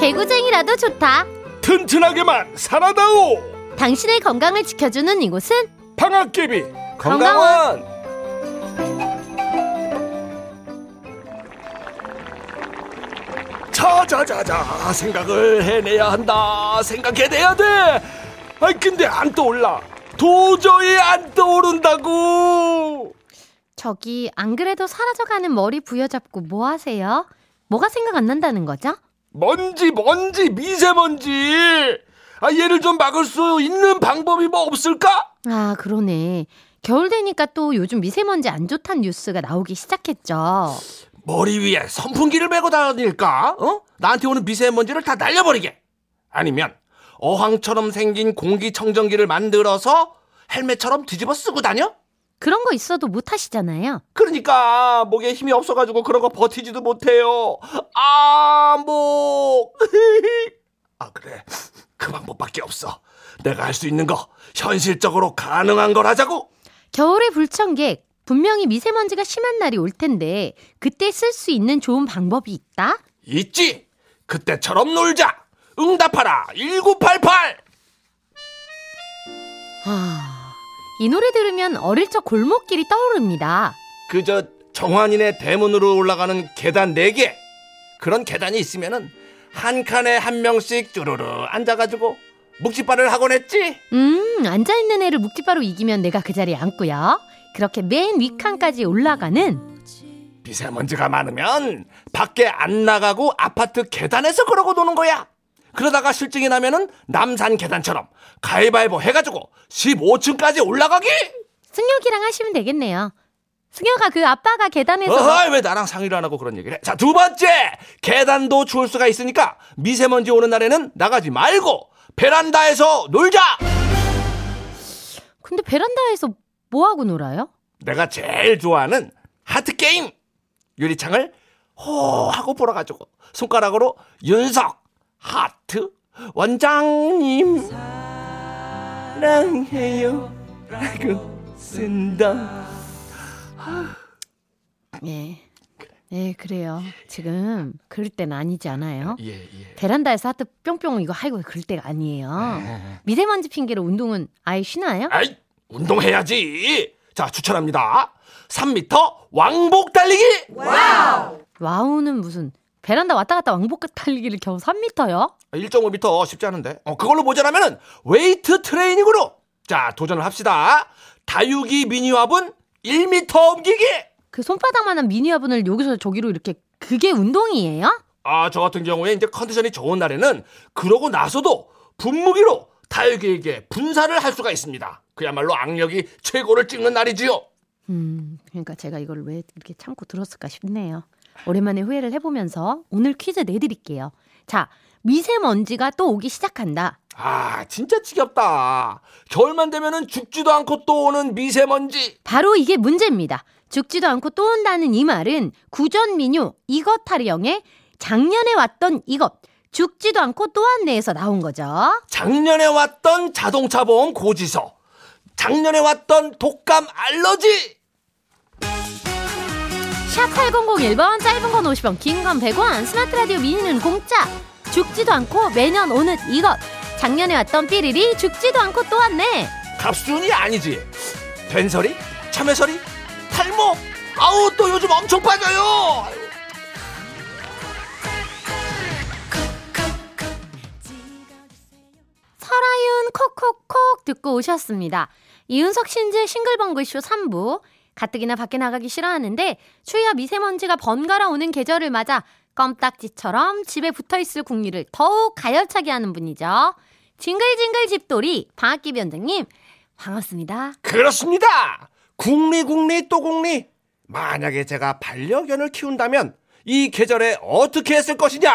개구쟁이라도 좋다. 튼튼하게만 살아다오. 당신의 건강을 지켜주는 이곳은 방학개비 건강원. 자자자자 생각을 해내야 한다. 생각해내야 돼. 아이 근데 안 떠올라. 도저히 안 떠오른다고. 저기 안 그래도 사라져가는 머리 부여잡고 뭐 하세요? 뭐가 생각 안 난다는 거죠? 먼지 먼지 미세먼지. 아 얘를 좀 막을 수 있는 방법이 뭐 없을까? 아 그러네. 겨울 되니까 또 요즘 미세먼지 안 좋다는 뉴스가 나오기 시작했죠. 머리 위에 선풍기를 메고 다닐까? 어? 나한테 오는 미세먼지를 다 날려버리게. 아니면 어항처럼 생긴 공기청정기를 만들어서 헬멧처럼 뒤집어 쓰고 다녀? 그런 거 있어도 못 하시잖아요. 그러니까 목에 힘이 없어가지고 그런 거 버티지도 못해요. 아 목. 아 그래 그 방법밖에 없어. 내가 할 수 있는 거 현실적으로 가능한 걸 하자고. 겨울에 불청객 분명히 미세먼지가 심한 날이 올 텐데 그때 쓸 수 있는 좋은 방법이 있다? 있지. 그때처럼 놀자. 응답하라 1988. 아, 이 노래 들으면 어릴 적 골목길이 떠오릅니다. 그저 정환인의 대문으로 올라가는 계단 4개. 그런 계단이 있으면은 한 칸에 한 명씩 쭈르르 앉아가지고 묵찌발을 하곤 했지. 음, 앉아있는 애를 묵지바로 이기면 내가 그 자리에 앉고요. 그렇게 맨 윗칸까지 올라가는 미세먼지가 많으면 밖에 안 나가고 아파트 계단에서 그러고 노는 거야. 그러다가 실증이 나면은 남산 계단처럼 가위바위보 해가지고 15층까지 올라가기. 승혁이랑 하시면 되겠네요. 승혁아, 그 아빠가 계단에서 어허, 왜 나랑 상의를 안 하고 그런 얘기를 해? 자, 두 번째. 계단도 추울 수가 있으니까 미세먼지 오는 날에는 나가지 말고 베란다에서 놀자. 근데 베란다에서 뭐 하고 놀아요? 내가 제일 좋아하는 하트 게임. 유리창을 호 하고 불어가지고 손가락으로 윤석 하트 원장님 사랑해요 라고 쓴다. 예. 예, 그래요. 지금 그럴 때는 아니지 않아요? 예, 예. 베란다에서 하트 뿅뿅 이거 하고 그럴 때가 아니에요. 미세먼지 핑계로 운동은 아예 쉬나요? 아이, 운동해야지. 자, 추천합니다. 3m 왕복 달리기. 와우는 무슨 베란다 왔다 갔다 왕복 달리기를 겨우 3m요? 1.5m 쉽지 않은데. 어, 그걸로 모자라면은 웨이트 트레이닝으로. 자, 도전을 합시다. 다육이 미니화분 1m 옮기기. 그 손바닥만한 미니 화분을 여기서 저기로 이렇게 그게 운동이에요? 아, 저 같은 경우에 이제 컨디션이 좋은 날에는 그러고 나서도 분무기로 다육이에게 분사를 할 수가 있습니다. 그야말로 악력이 최고를 찍는 날이지요. 음, 그러니까 제가 이걸 왜 이렇게 참고 들었을까 싶네요. 오랜만에 후회를 해보면서 오늘 퀴즈 내드릴게요. 자, 미세먼지가 또 오기 시작한다. 아, 진짜 지겹다. 겨울만 되면은 죽지도 않고 또 오는 미세먼지. 바로 이게 문제입니다. 죽지도 않고 또 온다는 이 말은 구전 민요 이것 타령의 작년에 왔던 이것 죽지도 않고 또 왔네에서 나온 거죠. 작년에 왔던 자동차 보험 고지서. 작년에 왔던 독감 알러지. 샵 8001번 짧은 건 50원 긴 건 100원 스마트 라디오 미니는 공짜 죽지도 않고 매년 오는 이것 작년에 왔던 삐리리 죽지도 않고 또 왔네 갑순이 아니지. 된설이? 참외설이? 탈모? 아우, 또 요즘 엄청 빠져요. 설아윤 콕콕콕 듣고 오셨습니다. 이윤석 신재 싱글벙글쇼 3부 가뜩이나 밖에 나가기 싫어하는데 추위와 미세먼지가 번갈아 오는 계절을 맞아 껌딱지처럼 집에 붙어있을 국리를 더욱 가열차게 하는 분이죠. 징글징글 집돌이 방학기 변장님 반갑습니다. 그렇습니다. 국리 국리 또 국리. 만약에 제가 반려견을 키운다면 이 계절에 어떻게 했을 것이냐?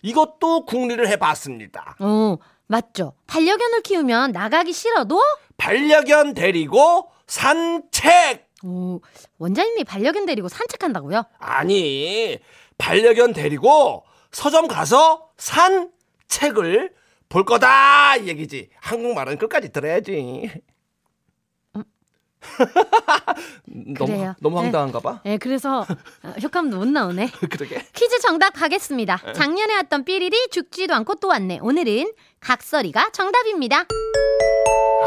이것도 국리를 해봤습니다. 어 맞죠. 반려견을 키우면 나가기 싫어도 반려견 데리고 산책. 오, 원장님이 반려견 데리고 산책한다고요? 아니, 반려견 데리고 서점 가서 산 책을 볼 거다 이 얘기지. 한국말은 끝까지 들어야지. 너무 그래요. 너무 네. 황당한가 봐. 예, 그래서 어, 효과음도 못 나오네. 그러게. 퀴즈 정답 가겠습니다. 작년에 왔던 삐리리 죽지도 않고 또 왔네. 오늘은 각설이가 정답입니다.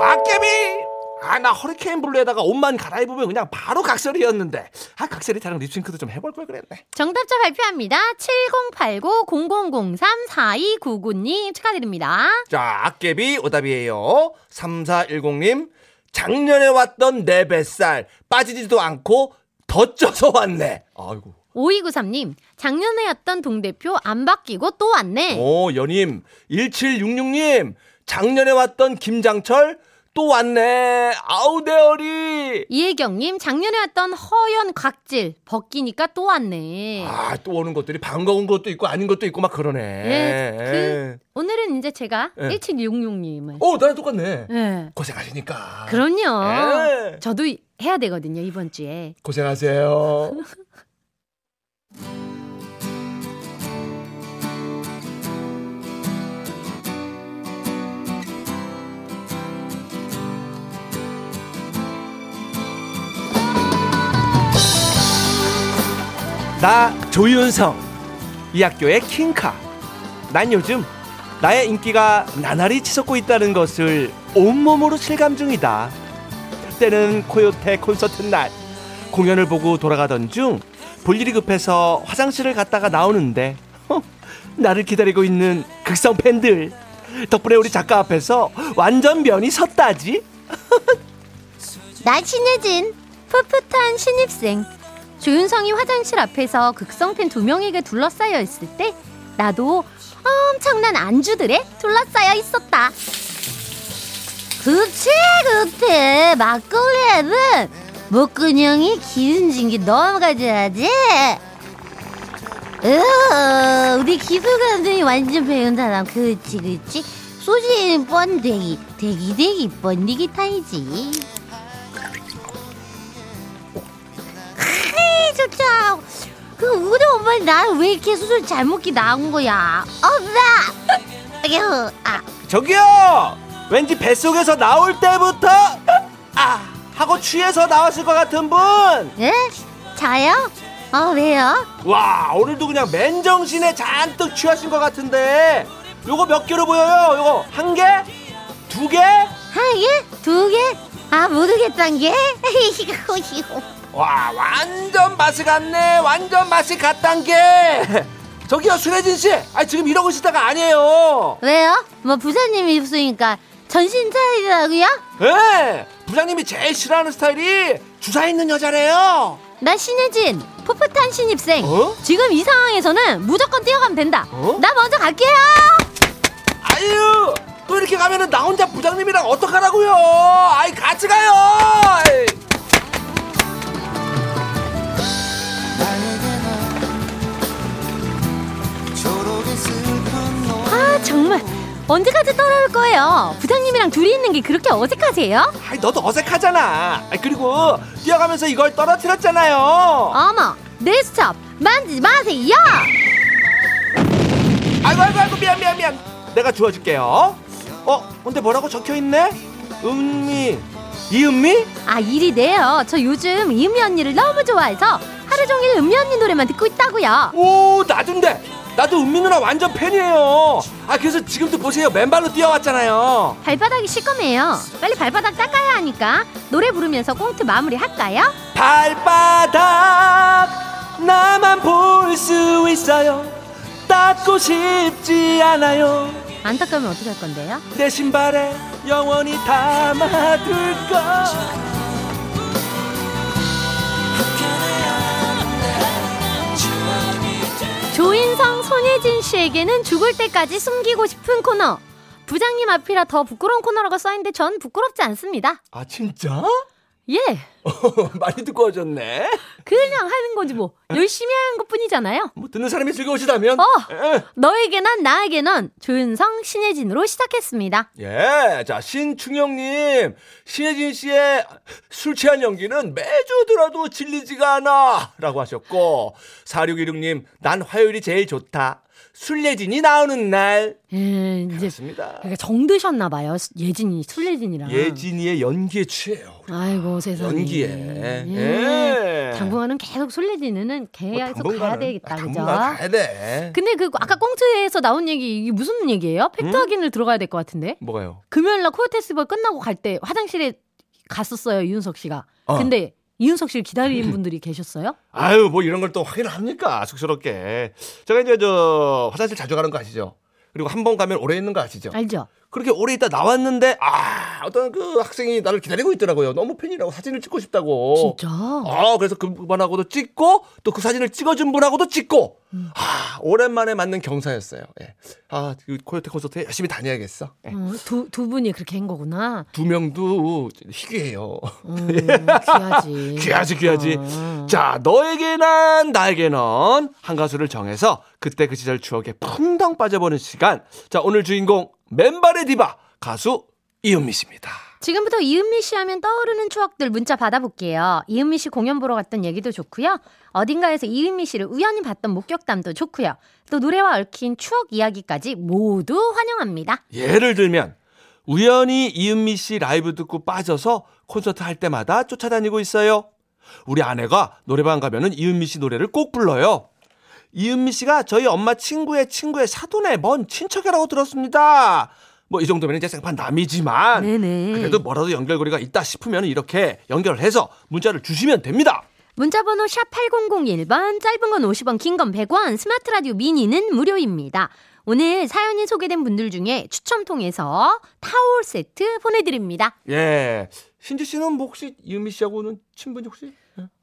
아깨비! 아, 나 허리케인 블루에다가 옷만 갈아입으면 그냥 바로 각설이었는데. 아, 각설이 타랑 립싱크도 좀 해볼 걸 그랬네. 정답자 발표합니다. 7089-0003-4299님 축하드립니다. 자, 아깨비 오답이에요. 3410님, 작년에 왔던 내 뱃살 빠지지도 않고 더 쪄서 왔네. 아이고. 5293님, 작년에 왔던 동대표 안 바뀌고 또 왔네. 오, 연임. 1766님, 작년에 왔던 김장철 또 왔네. 아우, 내 어리. 이혜경님, 작년에 왔던 허연 곽질 벗기니까 또 왔네. 아, 또 오는 것들이 반가운 것도 있고 아닌 것도 있고 막 그러네. 예, 그 오늘은 이제 제가 예. 1766님을. 오, 나랑 똑같네. 예. 고생하시니까. 그럼요. 예. 저도 해야 되거든요, 이번 주에. 고생하세요. 나 조윤성. 이 학교의 킹카. 난 요즘 나의 인기가 나날이 치솟고 있다는 것을 온몸으로 실감 중이다. 때는 코요태 콘서트 날 공연을 보고 돌아가던 중 볼일이 급해서 화장실을 갔다가 나오는데 허, 나를 기다리고 있는 극성 팬들. 덕분에 우리 작가 앞에서 완전 면이 섰다지. 나 신혜진, 풋풋한 신입생. 조윤성이 화장실 앞에서 극성팬 두 명에게 둘러싸여 있을 때 나도 엄청난 안주들에 둘러싸여 있었다. 그치 그때 막걸리에는 목근형이 기름진 게 넘어가줘야지. 으, 우리 기술 감독이 완전 배운 사람 그치 그치 소지는 번데기 대기대기 번데기 타이지. 좋다. 그 우리 엄마 나를 왜 이렇게 수술 잘 먹기 나온 거야? 엄마. 아휴, 아, 저기요 왠지 뱃속에서 나올 때부터 아 하고 취해서 나왔을 것 같은 분 예? 저요? 어 왜요? 와 오늘도 그냥 맨정신에 잔뜩 취하신 것 같은데 요거 몇 개로 보여요 요거 한 개? 두 개? 한 개? 두 개? 아 모르겠단 게? 와 완전 맛이 갔네 완전 맛이 갔단 게 저기요 순혜진 씨아 지금 이러고 있다가 아니에요 왜요? 뭐 부사님이 있으니까 전신 차리라고요? 예 부장님이 제일 싫어하는 스타일이 주사 있는 여자래요 나 신혜진 풋풋한 신입생 어? 지금 이 상황에서는 무조건 뛰어가면 된다 어? 나 먼저 갈게요 아유 또 이렇게 가면은 나 혼자 부장님이랑 어떡하라고요 아이 같이 가요 아이. 언제까지 따라올 거예요? 부장님이랑 둘이 있는 게 그렇게 어색하세요? 아이 너도 어색하잖아. 아이, 그리고 뛰어가면서 이걸 떨어뜨렸잖아요. 어머 내 스톱. 만지지 마세요. 아이고 아이고 아이고 미안 미안 미안. 내가 주워줄게요. 어 근데 뭐라고 적혀 있네? 은미. 이은미? 아 일이 네요. 저 요즘 이은미 언니를 너무 좋아해서 하루 종일 은미 언니 노래만 듣고 있다고요. 오 나도인데 나도 은미 누나 완전 팬이에요. 아 그래서 지금도 보세요. 맨발로 뛰어왔잖아요. 발바닥이 시꺼매요. 빨리 발바닥 닦아야 하니까 노래 부르면서 꽁트 마무리 할까요? 발바닥 나만 볼 수 있어요. 닦고 싶지 않아요. 안 닦으면 어떻게 할 건데요? 내 신발에 영원히 담아둘 거 조인성, 손예진 씨에게는 죽을 때까지 숨기고 싶은 코너. 부장님 앞이라 더 부끄러운 코너라고 써있는데 전 부끄럽지 않습니다. 아 진짜? 예. 많이 오셨네. 그냥 하는 거지 뭐. 열심히 하는 것 뿐이잖아요. 뭐 듣는 사람이 즐거우시다면. 어. 예. 너에게 난 나에게 넌 조윤성 신혜진으로 시작했습니다. 예, 자 신충영님, 신혜진 씨의 술 취한 연기는 매주 들어도 질리지가 않아라고 하셨고 4616님, 난 화요일이 제일 좋다. 술예진이 나오는 날. 예, 이제 그렇습니다. 그러니까 정드셨나 봐요. 예진이 술예진이랑. 예진이의 연기에 취해요. 아이고 세상에. 연기에. 예. 예. 당분간은 계속 술래지는 계속 당분간은- 가야 되겠다, 아, 그죠? 가야 돼. 근데 그 아까 꽁트에서 나온 얘기 이게 무슨 얘기예요? 팩트 확인을 들어가야 될 것 같은데. 뭐가요? 금요일 날 코요테 스벌 끝나고 갈 때 화장실에 갔었어요 이윤석 씨가. 어. 근데 이윤석 씨를 기다리는 분들이 계셨어요? 아유, 뭐 이런 걸 또 확인을 합니까? 쑥스럽게. 제가 이제 저 화장실 자주 가는 거 아시죠? 그리고 한 번 가면 오래 있는 거 아시죠? 알죠? 그렇게 오래 있다 나왔는데 아 어떤 그 학생이 나를 기다리고 있더라고요. 너무 팬이라고 사진을 찍고 싶다고. 진짜. 아 그래서 그 분하고도 찍고 또 그 사진을 찍어준 분하고도 찍고. 아 오랜만에 만난 경사였어요. 예. 아그 코요테 콘서트 열심히 다녀야겠어. 예. 어, 두, 두 분이 그렇게 한 거구나. 두 명도 희귀해요. 음, 귀하지. 귀하지 귀하지. 어. 자 너에게 난 나에게 넌한 가수를 정해서 그때 그 시절 추억에 풍덩 빠져보는 시간. 자 오늘 주인공 맨발의 디바 가수 이은미 씨입니다. 지금부터 이은미 씨 하면 떠오르는 추억들 문자 받아볼게요. 이은미 씨 공연 보러 갔던 얘기도 좋고요. 어딘가에서 이은미 씨를 우연히 봤던 목격담도 좋고요. 또 노래와 얽힌 추억 이야기까지 모두 환영합니다. 예를 들면 우연히 이은미 씨 라이브 듣고 빠져서 콘서트 할 때마다 쫓아다니고 있어요. 우리 아내가 노래방 가면은 이은미 씨 노래를 꼭 불러요. 이은미 씨가 저희 엄마 친구의 친구의 사돈의 먼 친척이라고 들었습니다. 뭐 이 정도면 이제 생판 남이지만 네네. 그래도 뭐라도 연결고리가 있다 싶으면 이렇게 연결해서 문자를 주시면 됩니다. 문자번호 샵 8001번, 짧은 건 50원, 긴 건 100원, 스마트 라디오 미니는 무료입니다. 오늘 사연이 소개된 분들 중에 추첨 통해서 타올 세트 보내드립니다. 예. 신지 씨는 뭐 혹시 이은미 씨하고는 친분이 혹시?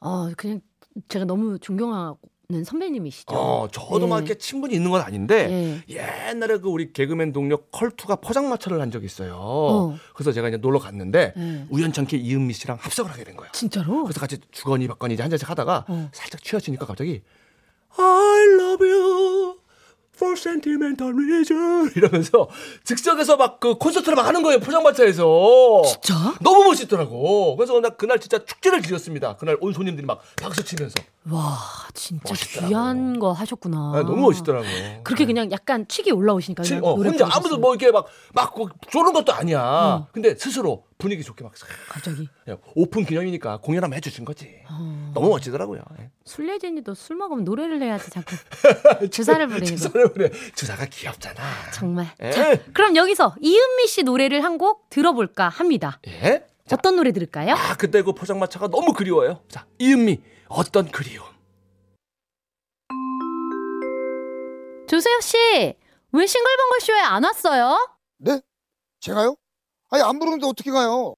어, 그냥 제가 너무 존경하 는 선배님이시죠. 어, 저도 네. 막 이렇게 친분이 있는 건 아닌데 옛날에 그 우리 개그맨 동료 컬투가 포장마차를 한 적이 있어요. 어. 그래서 제가 이제 놀러 갔는데 네. 우연찮게 이은미 씨랑 합석을 하게 된 거예요. 진짜로? 그래서 같이 주거니 받거니 이제 한 잔씩 하다가 어. 살짝 취해지니까 갑자기 I love you for sentimental reason 이러면서 즉석에서 막 그 콘서트를 막 하는 거예요 포장마차에서 진짜? 너무 멋있더라고. 그래서 나 그날 진짜 축제를 즐겼습니다. 그날 온 손님들이 막 박수 치면서 와, 진짜 멋있더라고. 귀한 거 하셨구나. 아, 너무 멋있더라고. 그렇게 그냥 약간 칙이 올라오시니까 치- 어, 혼자 부르셨어요. 아무도 뭐 이렇게 막막 쏘는 것도 아니야. 어. 근데 스스로 분위기 좋게 막싹 갑자기 그냥 오픈 기념이니까 공연 한번 해주신 거지. 어. 너무 멋지더라고요. 예. 술래진이도 술 먹으면 노래를 해야지 자꾸 주사를 부리는 거. 주사를 부려. 주사가 귀엽잖아. 정말. 예. 자, 그럼 여기서 이은미 씨 노래를 한 곡 들어볼까 합니다. 예? 어떤 노래 들을까요? 아 그때 그 포장마차가 너무 그리워요. 자 이은미 어떤 그리움. 조세호 씨, 왜 싱글벙글 쇼에 안 왔어요? 네? 제가요? 아니 안 부르는데 어떻게 가요?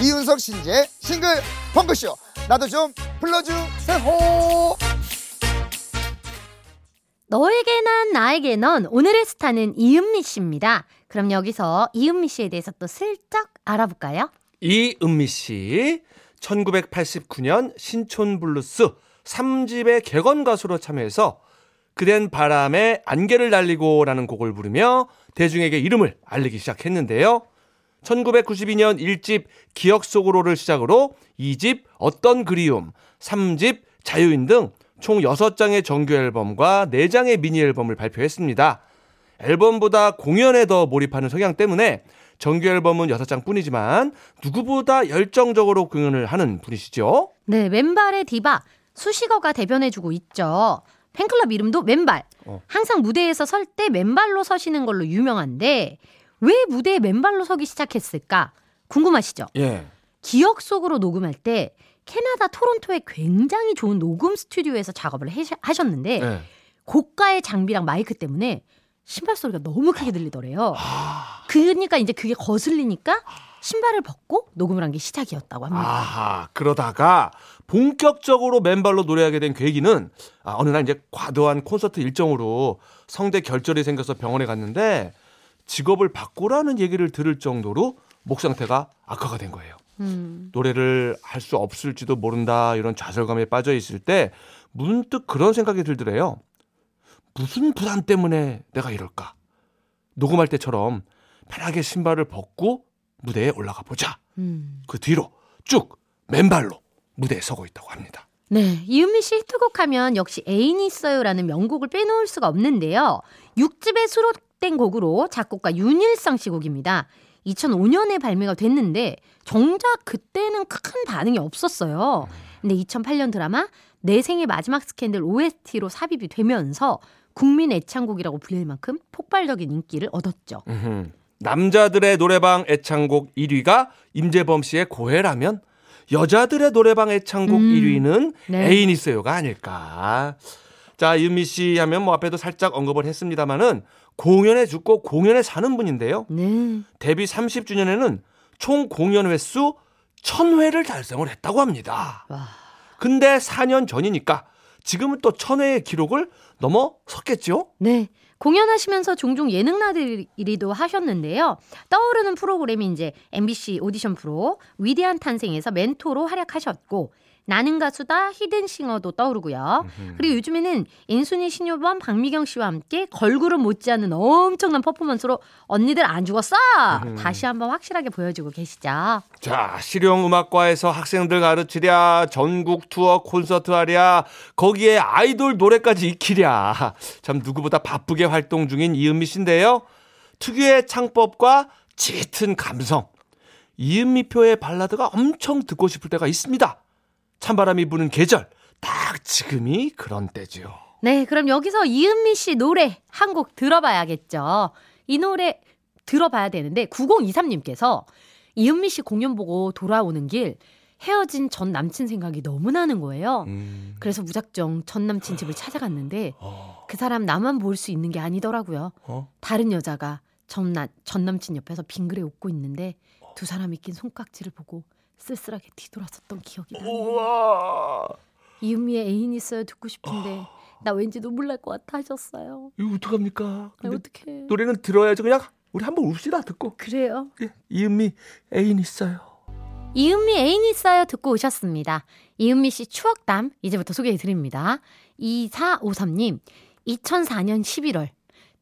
이윤석 신지의 싱글벙글쇼 나도 좀 불러주세요 너에게 난 나에게 넌 오늘의 스타는 이은미 씨입니다. 그럼 여기서 이은미 씨에 대해서 또 슬쩍 알아볼까요? 이은미 씨 1989년 신촌 블루스 3집의 객원 가수로 참여해서 그댄 바람에 안개로 날리고 라는 곡을 부르며 대중에게 이름을 알리기 시작했는데요. 1992년 1집 기억 속으로를 시작으로 2집 어떤 그리움, 3집 자유인 등 총 6장의 정규 앨범과 4장의 미니 앨범을 발표했습니다. 앨범보다 공연에 더 몰입하는 성향 때문에 정규 앨범은 6장 뿐이지만 누구보다 열정적으로 공연을 하는 분이시죠. 네, 맨발의 디바 수식어가 대변해주고 있죠. 팬클럽 이름도 맨발. 어. 항상 무대에서 설 때 맨발로 서시는 걸로 유명한데 왜 무대에 맨발로 서기 시작했을까? 궁금하시죠? 예. 기억 속으로 녹음할 때 캐나다 토론토의 굉장히 좋은 녹음 스튜디오에서 작업을 해- 하셨는데 예. 고가의 장비랑 마이크 때문에 신발 소리가 너무 크게 들리더래요. 아, 그러니까 이제 그게 거슬리니까 신발을 벗고 녹음을 한 게 시작이었다고 합니다. 아하, 그러다가 본격적으로 맨발로 노래하게 된 계기는 아, 어느 날 이제 과도한 콘서트 일정으로 성대 결절이 생겨서 병원에 갔는데 직업을 바꾸라는 얘기를 들을 정도로 목 상태가 악화가 된 거예요. 음. 노래를 할 수 없을지도 모른다 이런 좌절감에 빠져 있을 때 문득 그런 생각이 들더래요. 무슨 부담 때문에 내가 이럴까? 녹음할 때처럼 편하게 신발을 벗고 무대에 올라가 보자. 음. 그 뒤로 쭉 맨발로 무대에 서고 있다고 합니다. 네, 이은미 씨 히트곡 하면 역시 애인이 있어요라는 명곡을 빼놓을 수가 없는데요. 6집에 수록된 곡으로 작곡가 윤일상 씨 곡입니다. 2005년에 발매가 됐는데 정작 그때는 큰 반응이 없었어요. 근데 2008년 드라마 내 생의 마지막 스캔들 OST로 삽입이 되면서 국민 애창곡이라고 불릴 만큼 폭발적인 인기를 얻었죠. 남자들의 노래방 애창곡 1위가 임재범 씨의 고해라면 여자들의 노래방 애창곡 음. 1위는 네. 애인 있어요가 아닐까. 자, 이은미 씨 하면 뭐 앞에도 살짝 언급을 했습니다마는 공연에 죽고 공연에 사는 분인데요. 네. 데뷔 30주년에는 총 공연 횟수 1000회를 달성을 했다고 합니다. 와. 근데 4년 전이니까 지금은 또 1000회의 기록을 넘어섰겠죠? 네. 공연하시면서 종종 예능 나들이도 하셨는데요. 떠오르는 프로그램이 이제 MBC 오디션 프로 위대한 탄생에서 멘토로 활약하셨고 나는 가수다 히든싱어도 떠오르고요. 그리고 요즘에는 인순이 신효범 박미경 씨와 함께 걸그룹 못지않은 엄청난 퍼포먼스로 언니들 안 죽었어 다시 한번 확실하게 보여주고 계시죠. 자, 실용음악과에서 학생들 가르치랴, 전국 투어 콘서트 하랴, 거기에 아이돌 노래까지 익히랴. 참 누구보다 바쁘게 활동 중인 이은미 씨인데요. 특유의 창법과 짙은 감성. 이은미표의 발라드가 엄청 듣고 싶을 때가 있습니다. 찬바람이 부는 계절. 딱 지금이 그런 때지요. 네, 그럼 여기서 이은미 씨 노래 한 곡 들어봐야겠죠. 이 노래 들어봐야 되는데 9023님께서 이은미 씨 공연 보고 돌아오는 길 헤어진 전 남친 생각이 너무 나는 거예요. 음, 그래서 무작정 전 남친 집을 찾아갔는데 어, 그 사람 나만 볼 수 있는 게 아니더라고요. 어? 다른 여자가 전, 나, 전 남친 옆에서 빙그레 웃고 있는데 두 사람이 낀 손깍지를 보고 쓸쓸하게 뒤돌았었던 기억이 나요. 우와. 이은미의 애인 있어요 듣고 싶은데 나 왠지 눈물 날 것 같아 하셨어요. 이거 어떡합니까? 아, 근데 어떡해. 노래는 들어야죠. 그냥 우리 한번 웁시다, 듣고. 그래요. 예, 이은미 애인 있어요. 이은미 애인 있어요 듣고 오셨습니다. 이은미 씨 추억담 이제부터 소개해 드립니다. 2453님 2004년 11월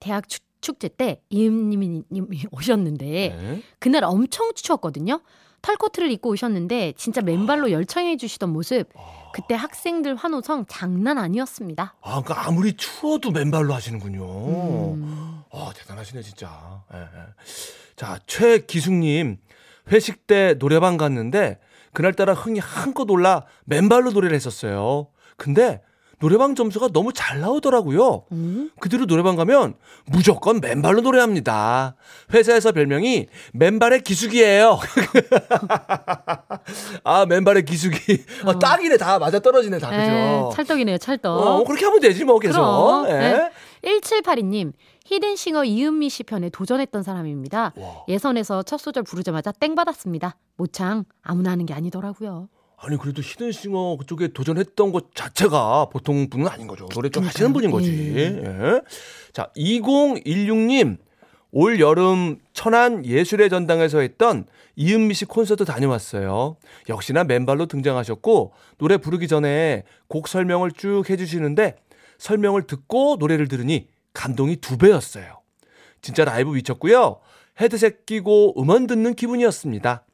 대학 축, 축제 때 이은님이 오셨는데 네. 그날 엄청 추웠거든요. 털코트를 입고 오셨는데 진짜 맨발로 열창해 주시던 모습 그때 학생들 환호성 장난 아니었습니다. 아, 그러니까 아무리 추워도 맨발로 하시는군요. 음. 아, 대단하시네, 진짜. 예, 예. 자, 최기숙님. 회식 때 노래방 갔는데, 그날따라 흥이 한껏 올라 맨발로 노래를 했었어요. 근데, 노래방 점수가 너무 잘 나오더라고요. 음? 그 뒤로 노래방 가면 무조건 맨발로 노래합니다. 회사에서 별명이 맨발의 기숙이에요. 아, 맨발의 기숙이. 아, 어. 딱이네. 다 맞아 떨어지네, 다. 에, 그죠? 찰떡이네요, 찰떡. 어, 그렇게 하면 되지, 뭐, 계속. 그럼. 예. 네. 1782님, 히든싱어 이은미 씨 편에 도전했던 사람입니다. 와. 예선에서 첫 소절 부르자마자 땡 받았습니다. 모창 아무나 하는 게 아니더라고요. 아니 그래도 히든싱어 그쪽에 도전했던 것 자체가 보통 분은 아닌 거죠. 노래 좀 하시는 분인 거지. 예. 자, 2016님 올 여름 천안 예술의 전당에서 했던 이은미 씨 콘서트 다녀왔어요. 역시나 맨발로 등장하셨고 노래 부르기 전에 곡 설명을 쭉 해주시는데 설명을 듣고 노래를 들으니 감동이 두 배였어요. 진짜 라이브 미쳤고요. 헤드셋 끼고 음원 듣는 기분이었습니다.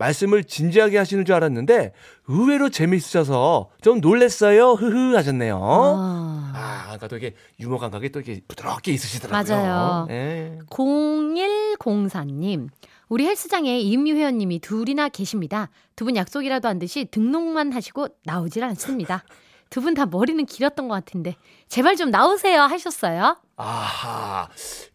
말씀을 진지하게 하시는 줄 알았는데 의외로 재미있으셔서 좀 놀랬어요. 흐흐 하셨네요. 아. 아, 그러니까 또 이게 유머 감각이 또 이렇게 부드럽게 있으시더라고요. 맞아요. 예. 0104님, 우리 헬스장에 이은미 회원님이 둘이나 계십니다. 두 분 약속이라도 한 듯이 등록만 하시고 나오질 않습니다. 두 분 다 머리는 길었던 것 같은데 제발 좀 나오세요 하셨어요. 아하.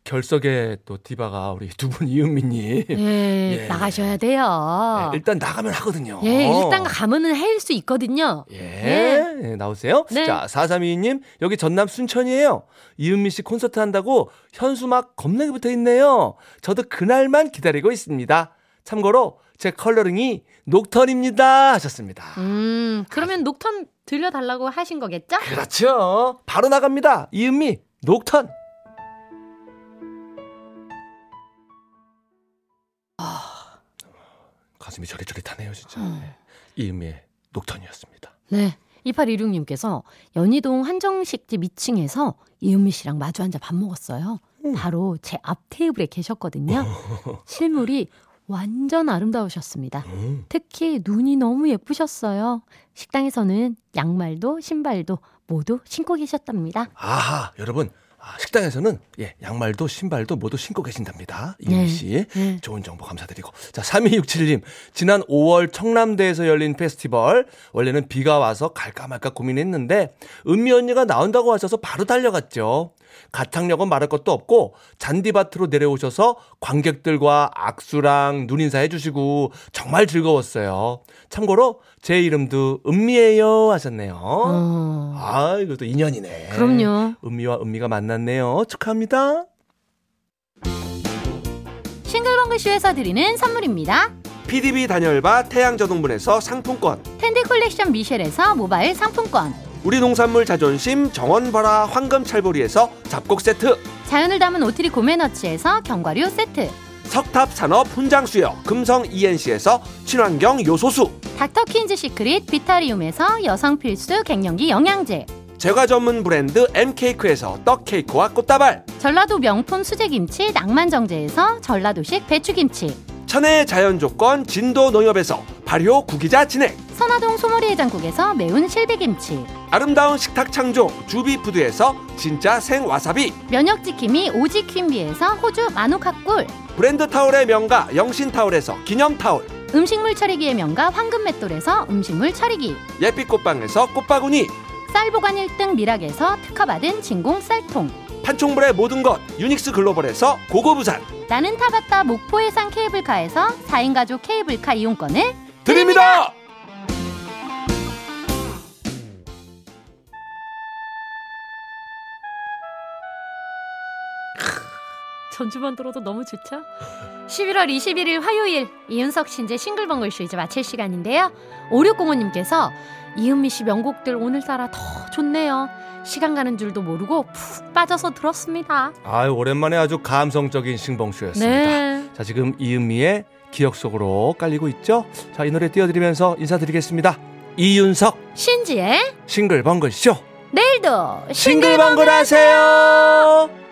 결석의 또 디바가 우리 두 분 이은미님. 예, 예. 나가셔야 돼요. 예, 일단 나가면 하거든요. 예, 일단 가면은 할 수 있거든요. 예, 예, 나오세요. 네. 자, 4322님, 여기 전남 순천이에요. 이은미 씨 콘서트 한다고 현수막 겁나게 붙어 있네요. 저도 그날만 기다리고 있습니다. 참고로 제 컬러링이 녹턴입니다. 하셨습니다. 음, 그러면 녹턴 들려달라고 하신 거겠죠? 그렇죠. 바로 나갑니다. 이은미, 녹턴. 가슴이 저릿저릿하네요, 진짜. 음. 네. 이은미의 녹턴이었습니다. 네. 2816님께서 연희동 한정식집 2층에서 이은미 씨랑 마주 앉아 밥 먹었어요. 바로 제 앞 테이블에 계셨거든요. 실물이 완전 아름다우셨습니다. 음. 특히 눈이 너무 예쁘셨어요. 식당에서는 양말도 신발도 모두 신고 계셨답니다. 아하, 여러분. 아, 식당에서는 예, 양말도 신발도 모두 신고 계신답니다. 이은미 네. 씨. 네. 좋은 정보 감사드리고. 자, 3267님. 지난 5월 청남대에서 열린 페스티벌. 원래는 비가 와서 갈까 말까 고민했는데, 은미 언니가 나온다고 하셔서 바로 달려갔죠. 가창력은 말할 것도 없고, 잔디밭으로 내려오셔서 관객들과 악수랑 눈인사 해주시고, 정말 즐거웠어요. 참고로, 제 이름도 은미예요 하셨네요. 어, 아, 이것도 인연이네. 그럼요. 은미와 은미가 만났네요. 축하합니다. 싱글벙글쇼에서 드리는 선물입니다. PDB 단열바 태양저동분에서 상품권, 텐디 콜렉션 미셸에서 모바일 상품권. 우리 농산물 자존심 정원바라 황금찰보리에서 잡곡 세트, 자연을 담은 오트리 고메너치에서 견과류 세트. 석탑산업 훈장수여 금성 ENC에서 친환경 요소수, 닥터퀸즈 시크릿 비타리움에서 여성 필수 갱년기 영양제. 제과 전문 브랜드 M케이크에서 떡케이크와 꽃다발, 전라도 명품 수제김치 낭만정제에서 전라도식 배추김치. 천혜의 자연조건 진도 농협에서 발효 구기자 진액, 선화동 소머리 해장국에서 매운 실비김치. 아름다운 식탁 창조 주비푸드에서 진짜 생와사비, 면역지킴이 오지퀸비에서 호주 마누카꿀. 브랜드 타올의 명가 영신타올에서 기념타올, 음식물 처리기의 명가 황금맷돌에서 음식물 처리기. 예빛 꽃방에서 꽃바구니, 쌀 보관 1등 미락에서 특허받은 진공 쌀통. 판촉물의 모든 것 유닉스 글로벌에서 고고부산 나는 타봤다 목포해상 케이블카에서 4인 가족 케이블카 이용권을 드립니다. 전주만 들어도 너무 좋죠? 11월 21일 화요일 이윤석 신재 싱글벙글 쇼 이제 마칠 시간인데요. 5605님께서 이은미 씨 명곡들 오늘따라 더 좋네요. 시간 가는 줄도 모르고 푹 빠져서 들었습니다. 아유 오랜만에 아주 감성적인 싱벙쇼였습니다. 네. 자 지금 이은미의 기억 속으로 깔리고 있죠. 자 이 노래 띄워드리면서 인사드리겠습니다. 이윤석 신지의 싱글벙글 쇼 내일도 싱글벙글 하세요.